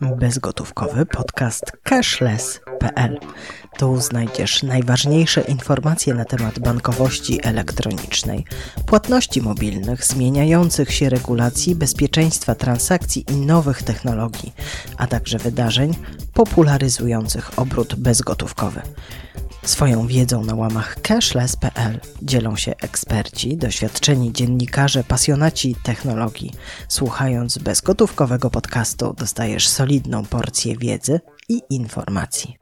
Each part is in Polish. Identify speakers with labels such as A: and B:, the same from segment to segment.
A: bezgotówkowy podcast cashless.pl. Tu znajdziesz najważniejsze informacje na temat bankowości elektronicznej, płatności mobilnych, zmieniających się regulacji, bezpieczeństwa transakcji i nowych technologii, a także wydarzeń popularyzujących obrót bezgotówkowy. Swoją wiedzą na łamach cashless.pl dzielą się eksperci, doświadczeni dziennikarze, pasjonaci technologii. Słuchając bezgotówkowego podcastu dostajesz solidną porcję wiedzy i informacji.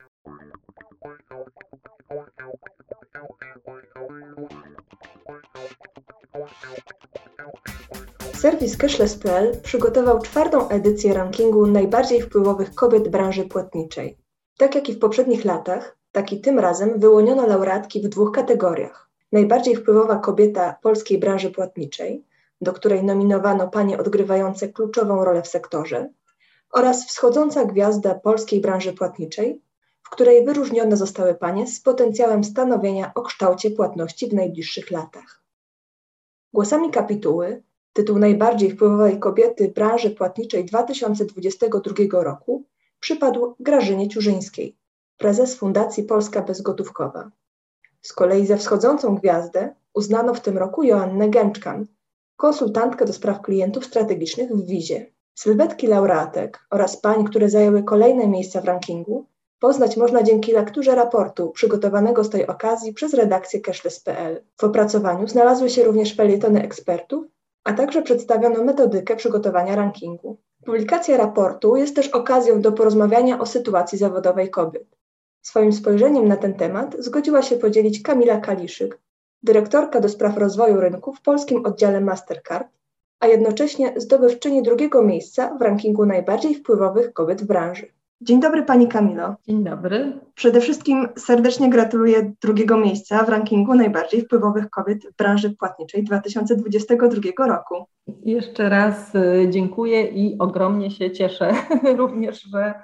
B: Serwis cashless.pl przygotował czwartą edycję rankingu najbardziej wpływowych kobiet branży płatniczej. Tak jak i w poprzednich latach, tak i tym razem wyłoniono laureatki w dwóch kategoriach. Najbardziej wpływowa kobieta polskiej branży płatniczej, do której nominowano panie odgrywające kluczową rolę w sektorze, oraz wschodząca gwiazda polskiej branży płatniczej, w której wyróżnione zostały panie z potencjałem stanowienia o kształcie płatności w najbliższych latach. Głosami kapituły tytuł najbardziej wpływowej kobiety branży płatniczej 2022 roku przypadł Grażynie Ciurzyńskiej, prezes Fundacji Polska Bezgotówkowa. Z kolei za wschodzącą gwiazdę uznano w tym roku Joannę Gęczkan, konsultantkę do spraw klientów strategicznych w Wizie. Sylwetki laureatek oraz pań, które zajęły kolejne miejsca w rankingu, poznać można dzięki lekturze raportu przygotowanego z tej okazji przez redakcję cashless.pl. W opracowaniu znalazły się również felietony ekspertów, a także przedstawiono metodykę przygotowania rankingu. Publikacja raportu jest też okazją do porozmawiania o sytuacji zawodowej kobiet. Swoim spojrzeniem na ten temat zgodziła się podzielić Kamila Kaliszyk, dyrektorka do spraw rozwoju rynku w polskim oddziale Mastercard, a jednocześnie zdobywczyni drugiego miejsca w rankingu najbardziej wpływowych kobiet w branży. Dzień dobry Pani Kamilo.
C: Dzień dobry.
B: Przede wszystkim serdecznie gratuluję drugiego miejsca w rankingu najbardziej wpływowych kobiet w branży płatniczej 2022 roku.
C: Jeszcze raz y, dziękuję i ogromnie się cieszę również, że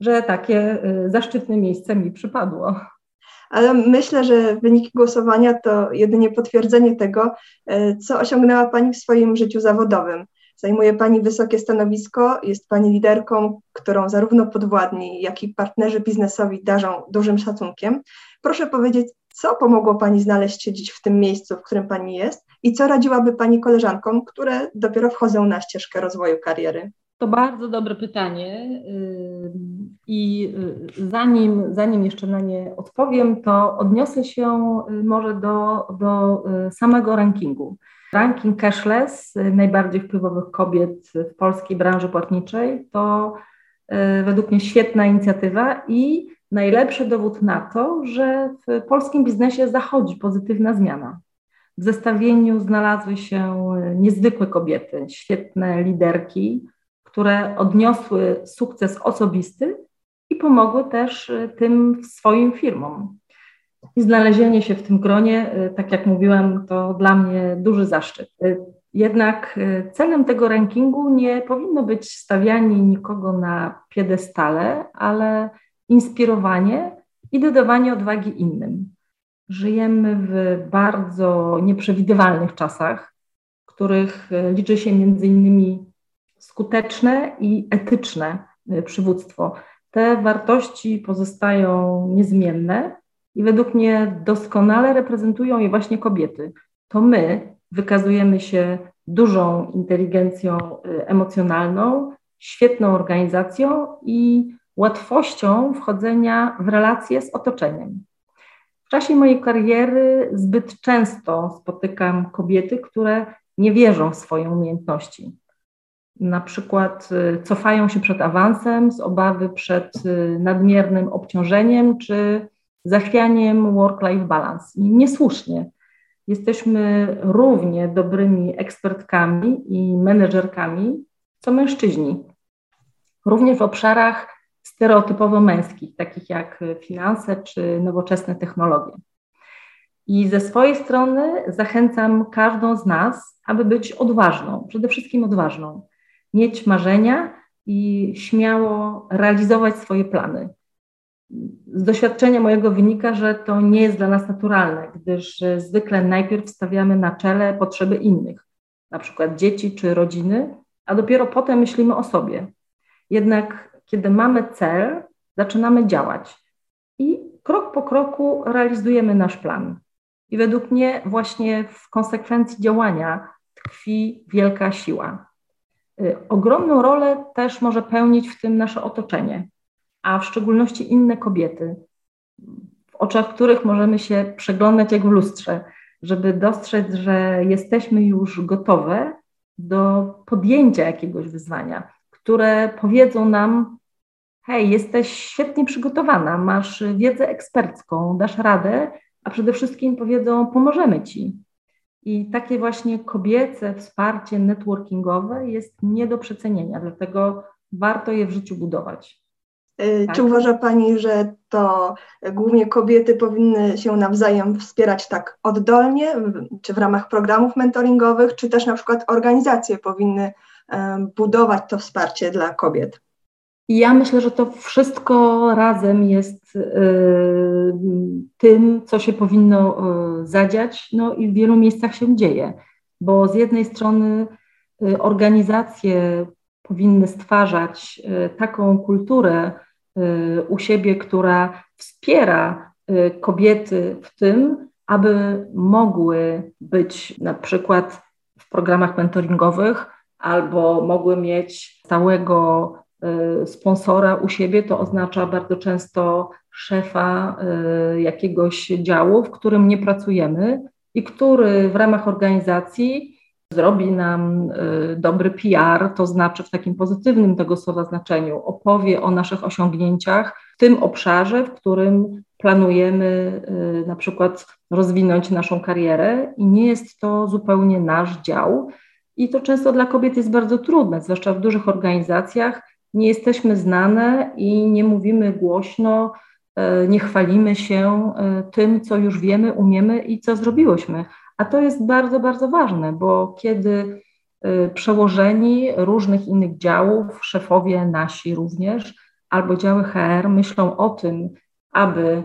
C: że takie y, zaszczytne miejsce mi przypadło.
B: Ale myślę, że wyniki głosowania to jedynie potwierdzenie tego, y, co osiągnęła Pani w swoim życiu zawodowym. Zajmuje Pani wysokie stanowisko, jest Pani liderką, którą zarówno podwładni, jak i partnerzy biznesowi darzą dużym szacunkiem. Proszę powiedzieć, co pomogło Pani znaleźć się dziś w tym miejscu, w którym Pani jest i co radziłaby Pani koleżankom, które dopiero wchodzą na ścieżkę rozwoju kariery?
C: To bardzo dobre pytanie i y, zanim, zanim jeszcze na nie odpowiem, to odniosę się y, może do, do y, samego rankingu. Ranking cashless najbardziej wpływowych kobiet w polskiej branży płatniczej to według mnie świetna inicjatywa i najlepszy dowód na to, że w polskim biznesie zachodzi pozytywna zmiana. W zestawieniu znalazły się niezwykłe kobiety, świetne liderki, które odniosły sukces osobisty i pomogły też y, tym swoim firmom. I znalezienie się w tym gronie, y, tak jak mówiłam, to dla mnie duży zaszczyt. Y, jednak celem tego rankingu nie powinno być stawianie nikogo na piedestale, ale inspirowanie i dodawanie odwagi innym. Żyjemy w bardzo nieprzewidywalnych czasach, w których liczy się między innymi skuteczne i etyczne y, przywództwo. Te wartości pozostają niezmienne i według mnie doskonale reprezentują je właśnie kobiety. To my wykazujemy się dużą inteligencją y, emocjonalną, świetną organizacją i łatwością wchodzenia w relacje z otoczeniem. W czasie mojej kariery zbyt często spotykam kobiety, które nie wierzą w swoje umiejętności na przykład y, cofają się przed awansem z obawy przed y, nadmiernym obciążeniem czy zachwianiem work-life balance. I niesłusznie. Jesteśmy równie dobrymi ekspertkami i menedżerkami, co mężczyźni. Również w obszarach stereotypowo męskich, takich jak finanse czy nowoczesne technologie. I ze swojej strony zachęcam każdą z nas, aby być odważną, przede wszystkim odważną mieć marzenia i śmiało realizować swoje plany. Z doświadczenia mojego wynika, że to nie jest dla nas naturalne, gdyż zwykle najpierw stawiamy na czele potrzeby innych, na przykład dzieci czy rodziny, a dopiero potem myślimy o sobie. Jednak kiedy mamy cel, zaczynamy działać i krok po kroku realizujemy nasz plan. I według mnie właśnie w konsekwencji działania tkwi wielka siła. Y, ogromną rolę też może pełnić w tym nasze otoczenie, a w szczególności inne kobiety, w oczach których możemy się przeglądać jak w lustrze, żeby dostrzec, że jesteśmy już gotowe do podjęcia jakiegoś wyzwania, które powiedzą nam: Hej, jesteś świetnie przygotowana, masz wiedzę ekspercką, dasz radę, a przede wszystkim powiedzą: Pomożemy ci. I takie właśnie kobiece wsparcie networkingowe jest nie do przecenienia, dlatego warto je w życiu budować.
B: Y, tak. Czy uważa Pani, że to głównie kobiety powinny się nawzajem wspierać tak oddolnie, czy w ramach programów mentoringowych, czy też na przykład organizacje powinny budować to wsparcie dla kobiet?
C: Ja myślę, że to wszystko razem jest y, tym, co się powinno y, zadziać, no i w wielu miejscach się dzieje, bo z jednej strony organizacje powinny stwarzać taką kulturę Y, u siebie, która wspiera y, kobiety w tym, aby mogły być na przykład w programach mentoringowych albo mogły mieć stałego y, sponsora u siebie, to oznacza bardzo często szefa jakiegoś działu, w którym nie pracujemy i który w ramach organizacji zrobi nam y, dobry PR, to znaczy w takim pozytywnym tego słowa znaczeniu, opowie o naszych osiągnięciach w tym obszarze, w którym planujemy y, na przykład rozwinąć naszą karierę i nie jest to zupełnie nasz dział. I to często dla kobiet jest bardzo trudne, zwłaszcza w dużych organizacjach. Nie jesteśmy znane i nie mówimy głośno, y, nie chwalimy się tym, co już wiemy, umiemy i co zrobiłyśmy. A to jest bardzo, bardzo ważne, bo kiedy y, przełożeni różnych innych działów, szefowie nasi również, albo działy HR myślą o tym, aby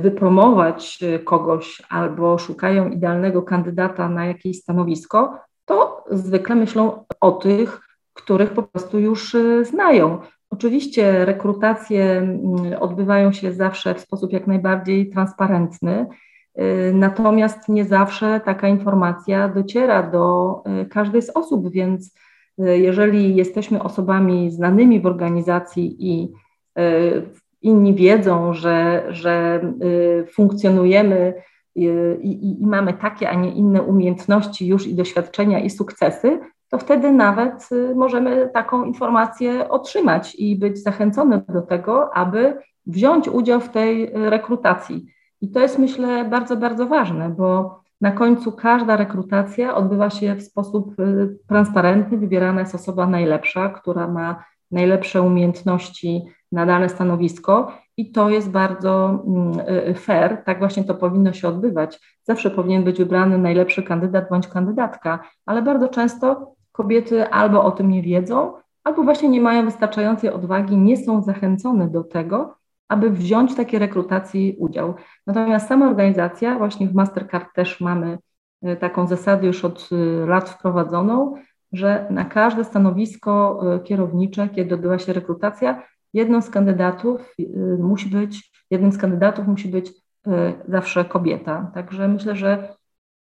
C: wypromować kogoś albo szukają idealnego kandydata na jakieś stanowisko, to zwykle myślą o tych, których po prostu już znają. Oczywiście rekrutacje mm, odbywają się zawsze w sposób jak najbardziej transparentny Y, natomiast nie zawsze taka informacja dociera do y, każdej z osób, więc y, jeżeli jesteśmy osobami znanymi w organizacji i inni wiedzą, że, że funkcjonujemy i, i, i, mamy takie, a nie inne umiejętności już i doświadczenia i sukcesy, to wtedy nawet możemy taką informację otrzymać i być zachęcone do tego, aby wziąć udział w tej rekrutacji. I to jest, myślę, bardzo, bardzo ważne, bo na końcu każda rekrutacja odbywa się w sposób y, transparentny, wybierana jest osoba najlepsza, która ma najlepsze umiejętności na dane stanowisko i to jest bardzo mm, y, fair, tak właśnie to powinno się odbywać. Zawsze powinien być wybrany najlepszy kandydat bądź kandydatka, ale bardzo często kobiety albo o tym nie wiedzą, albo właśnie nie mają wystarczającej odwagi, nie są zachęcone do tego, aby wziąć w takiej rekrutacji udział. Natomiast sama organizacja, właśnie w Mastercard też mamy e, taką zasadę już od e, lat wprowadzoną, że na każde stanowisko e, kierownicze, kiedy odbywa się rekrutacja, jedną z kandydatów musi być, jednym z kandydatów musi być zawsze kobieta. Także myślę, że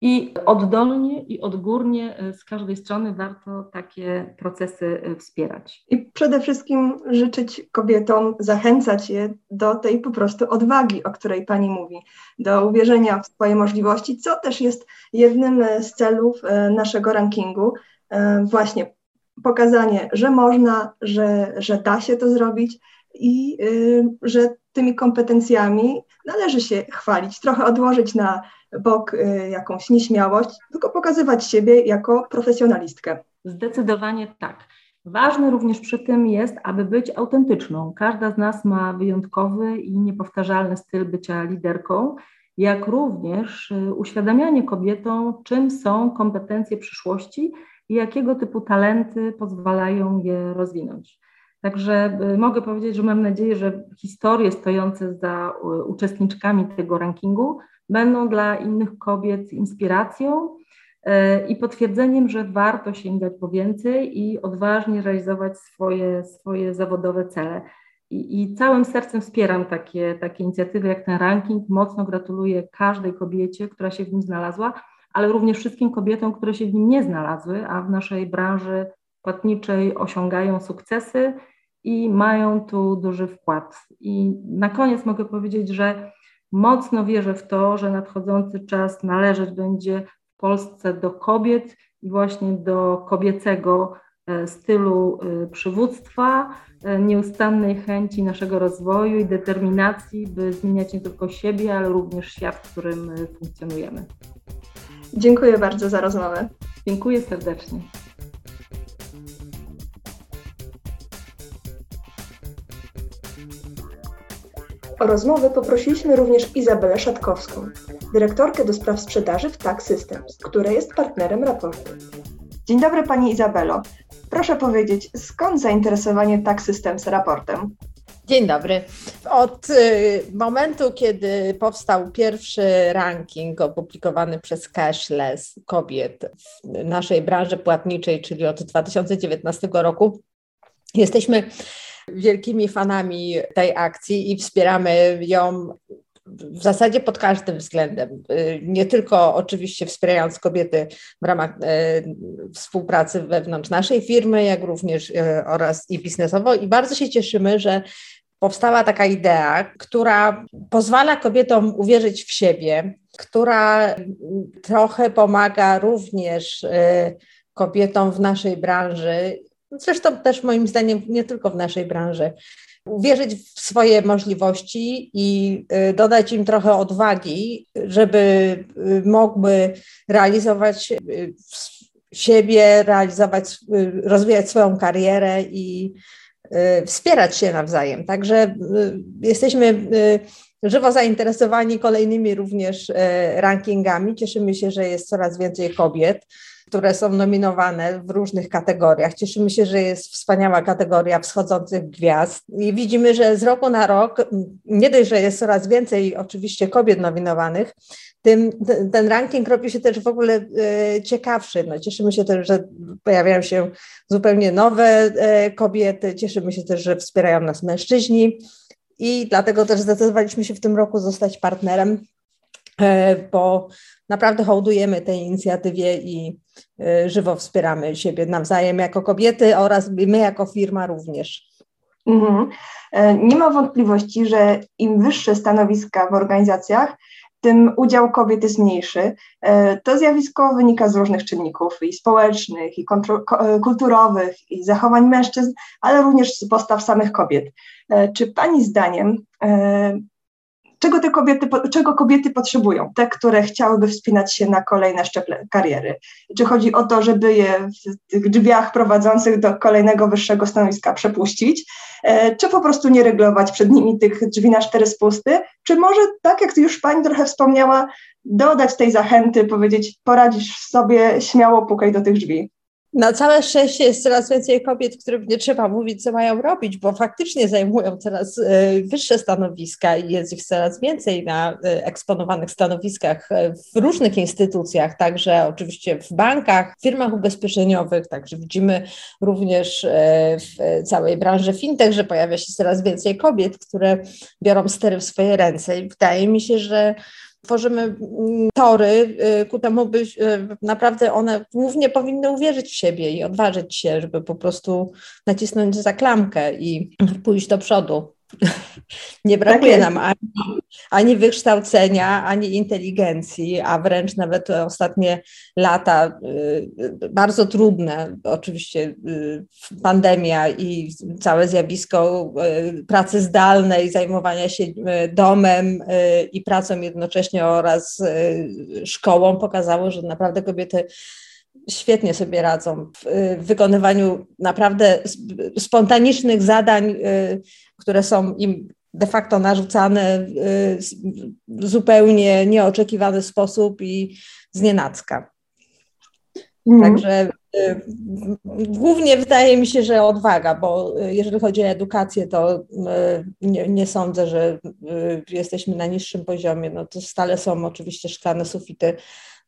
C: i oddolnie, i odgórnie e, z każdej strony warto takie procesy e, wspierać.
B: I przede wszystkim życzyć kobietom, zachęcać je do tej po prostu odwagi, o której Pani mówi, do uwierzenia w swoje możliwości, co też jest jednym e, z celów naszego rankingu. Właśnie pokazanie, że można, że, że da się to zrobić i że tymi kompetencjami należy się chwalić, trochę odłożyć na bok y, jakąś nieśmiałość, tylko pokazywać siebie jako profesjonalistkę.
C: Zdecydowanie tak. Ważne również przy tym jest, aby być autentyczną. Każda z nas ma wyjątkowy i niepowtarzalny styl bycia liderką, jak również y, uświadamianie kobietom, czym są kompetencje przyszłości i jakiego typu talenty pozwalają je rozwinąć. Także y, mogę powiedzieć, że mam nadzieję, że historie stojące za uczestniczkami tego rankingu będą dla innych kobiet inspiracją i potwierdzeniem, że warto sięgać po więcej i odważnie realizować swoje, swoje zawodowe cele. I, I, całym sercem wspieram takie, takie inicjatywy jak ten ranking. Mocno gratuluję każdej kobiecie, która się w nim znalazła, ale również wszystkim kobietom, które się w nim nie znalazły, a w naszej branży płatniczej osiągają sukcesy i mają tu duży wkład. I na koniec mogę powiedzieć, że mocno wierzę w to, że nadchodzący czas należeć będzie w Polsce do kobiet i właśnie do kobiecego e, stylu e, przywództwa, e, nieustannej chęci naszego rozwoju i determinacji, by zmieniać nie tylko siebie, ale również świat, w którym funkcjonujemy.
B: Dziękuję bardzo za rozmowę.
C: Dziękuję serdecznie.
B: O rozmowę poprosiliśmy również Izabelę Szatkowską, dyrektorkę do spraw sprzedaży w TAC Systems, która jest partnerem raportu. Dzień dobry Pani Izabelo. Proszę powiedzieć, skąd zainteresowanie TAC Systems raportem?
D: Dzień dobry. Od y, momentu, kiedy powstał pierwszy ranking opublikowany przez Cashless kobiet w naszej branży płatniczej, czyli od 2019 roku, jesteśmy wielkimi fanami tej akcji i wspieramy ją w zasadzie pod każdym względem. Y, nie tylko oczywiście wspierając kobiety w ramach y, współpracy wewnątrz naszej firmy, jak również y, oraz i biznesowo. I bardzo się cieszymy, że powstała taka idea, która pozwala kobietom uwierzyć w siebie, która trochę pomaga również kobietom w naszej branży Zresztą też moim zdaniem nie tylko w naszej branży. Uwierzyć w swoje możliwości i y, dodać im trochę odwagi, żeby y, mogły realizować y, siebie, realizować, rozwijać swoją karierę i wspierać się nawzajem. Także jesteśmy żywo zainteresowani kolejnymi również rankingami. Cieszymy się, że jest coraz więcej kobiet które są nominowane w różnych kategoriach. Cieszymy się, że jest wspaniała kategoria wschodzących gwiazd i widzimy, że z roku na rok, nie dość, że jest coraz więcej oczywiście kobiet nominowanych, tym, ten ranking robi się też w ogóle e, ciekawszy. No, cieszymy się też, że pojawiają się zupełnie nowe e, kobiety, cieszymy się też, że wspierają nas mężczyźni i dlatego też zdecydowaliśmy się w tym roku zostać partnerem, e, bo naprawdę hołdujemy tej inicjatywie i y, żywo wspieramy siebie nawzajem jako kobiety oraz my jako firma również.
B: Mhm. E, nie ma wątpliwości, że im wyższe stanowiska w organizacjach, tym udział kobiet jest mniejszy. E, to zjawisko wynika z różnych czynników i społecznych, i e, kulturowych, i zachowań mężczyzn, ale również z postaw samych kobiet. Czy Pani zdaniem czego te kobiety, czego kobiety potrzebują, te, które chciałyby wspinać się na kolejne szczeple kariery. Czy chodzi o to, żeby je w tych drzwiach prowadzących do kolejnego wyższego stanowiska przepuścić, e, czy po prostu nie reglować przed nimi tych drzwi na cztery spusty, czy może, tak jak już Pani trochę wspomniała, dodać tej zachęty, powiedzieć, poradzisz sobie, śmiało pukaj do tych drzwi.
D: Na całe szczęście jest coraz więcej kobiet, którym nie trzeba mówić, co mają robić, bo faktycznie zajmują coraz e, wyższe stanowiska i jest ich coraz więcej na e, eksponowanych stanowiskach e, w różnych instytucjach, także oczywiście w bankach, firmach ubezpieczeniowych, także widzimy również w całej branży fintech, że pojawia się coraz więcej kobiet, które biorą stery w swoje ręce. I wydaje mi się, że tworzymy mm, tory y, ku temu, by y, naprawdę one głównie powinny uwierzyć w siebie i odważyć się, żeby po prostu nacisnąć za klamkę i pójść do przodu. Nie brakuje tak nam ani, ani, wykształcenia, ani inteligencji, a wręcz nawet ostatnie lata y, bardzo trudne, oczywiście y, pandemia i całe zjawisko y, pracy zdalnej, zajmowania się domem i pracą jednocześnie oraz szkołą pokazało, że naprawdę kobiety świetnie sobie radzą w wykonywaniu naprawdę spontanicznych zadań które są im de facto narzucane w zupełnie nieoczekiwany sposób i z nienacka. Mhm. Także y, głównie wydaje mi się, że odwaga, bo jeżeli chodzi o edukację, to y, nie, nie, sądzę, że y, jesteśmy na niższym poziomie. No to stale są oczywiście szklane sufity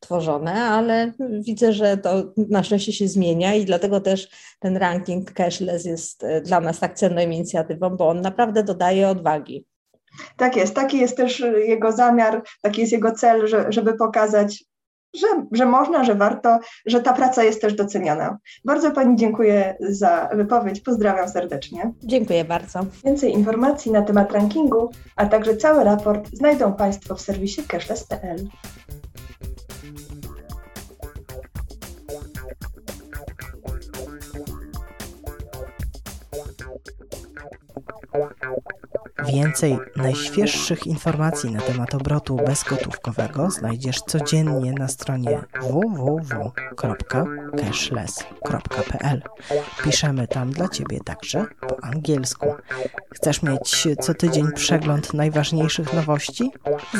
D: tworzone, ale widzę, że to na szczęście się zmienia i dlatego też ten ranking cashless jest e, dla nas tak cenną inicjatywą, bo on naprawdę dodaje odwagi.
B: Tak jest, taki jest też jego zamiar, taki jest jego cel, że, żeby pokazać, że, że można, że warto, że ta praca jest też doceniana. Bardzo Pani dziękuję za wypowiedź, pozdrawiam serdecznie.
D: Dziękuję bardzo.
B: Więcej informacji na temat rankingu, a także cały raport znajdą Państwo w serwisie cashless.pl.
A: Więcej najświeższych informacji na temat obrotu bezgotówkowego znajdziesz codziennie na stronie www.cashless.pl. Piszemy tam dla Ciebie także po angielsku. Chcesz mieć co tydzień przegląd najważniejszych nowości?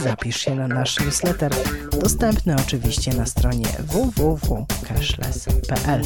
A: Zapisz się na nasz newsletter, dostępny oczywiście na stronie www.cashless.pl.